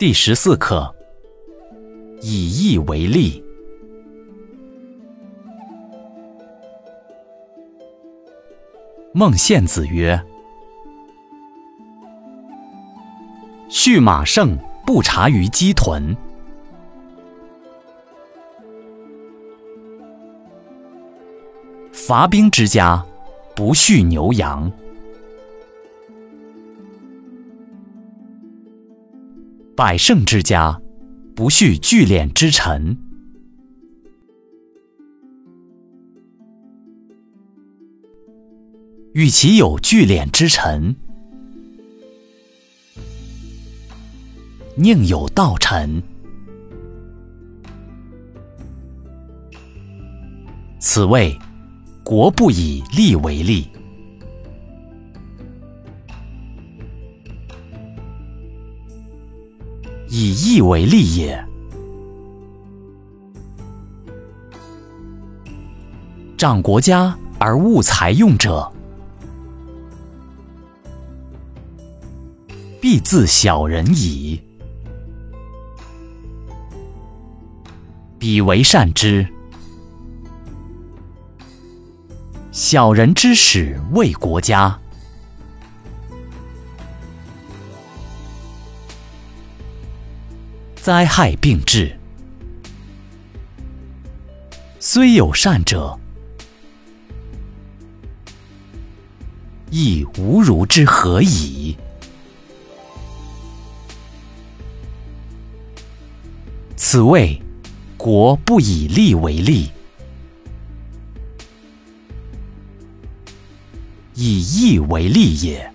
第十四课：以义为利。孟献子曰：“畜马胜，不察于鸡豚；伐兵之家，不畜牛羊。”百胜之家，不恤聚敛之臣。与其有聚敛之臣，宁有道臣。此谓国不以利为利。以义为利也。长国家而务财用者，必自小人矣。彼为善之。小人之始为国家。灾害并至，虽有善者，亦无如之何矣。此谓国不以利为利，以义为利也。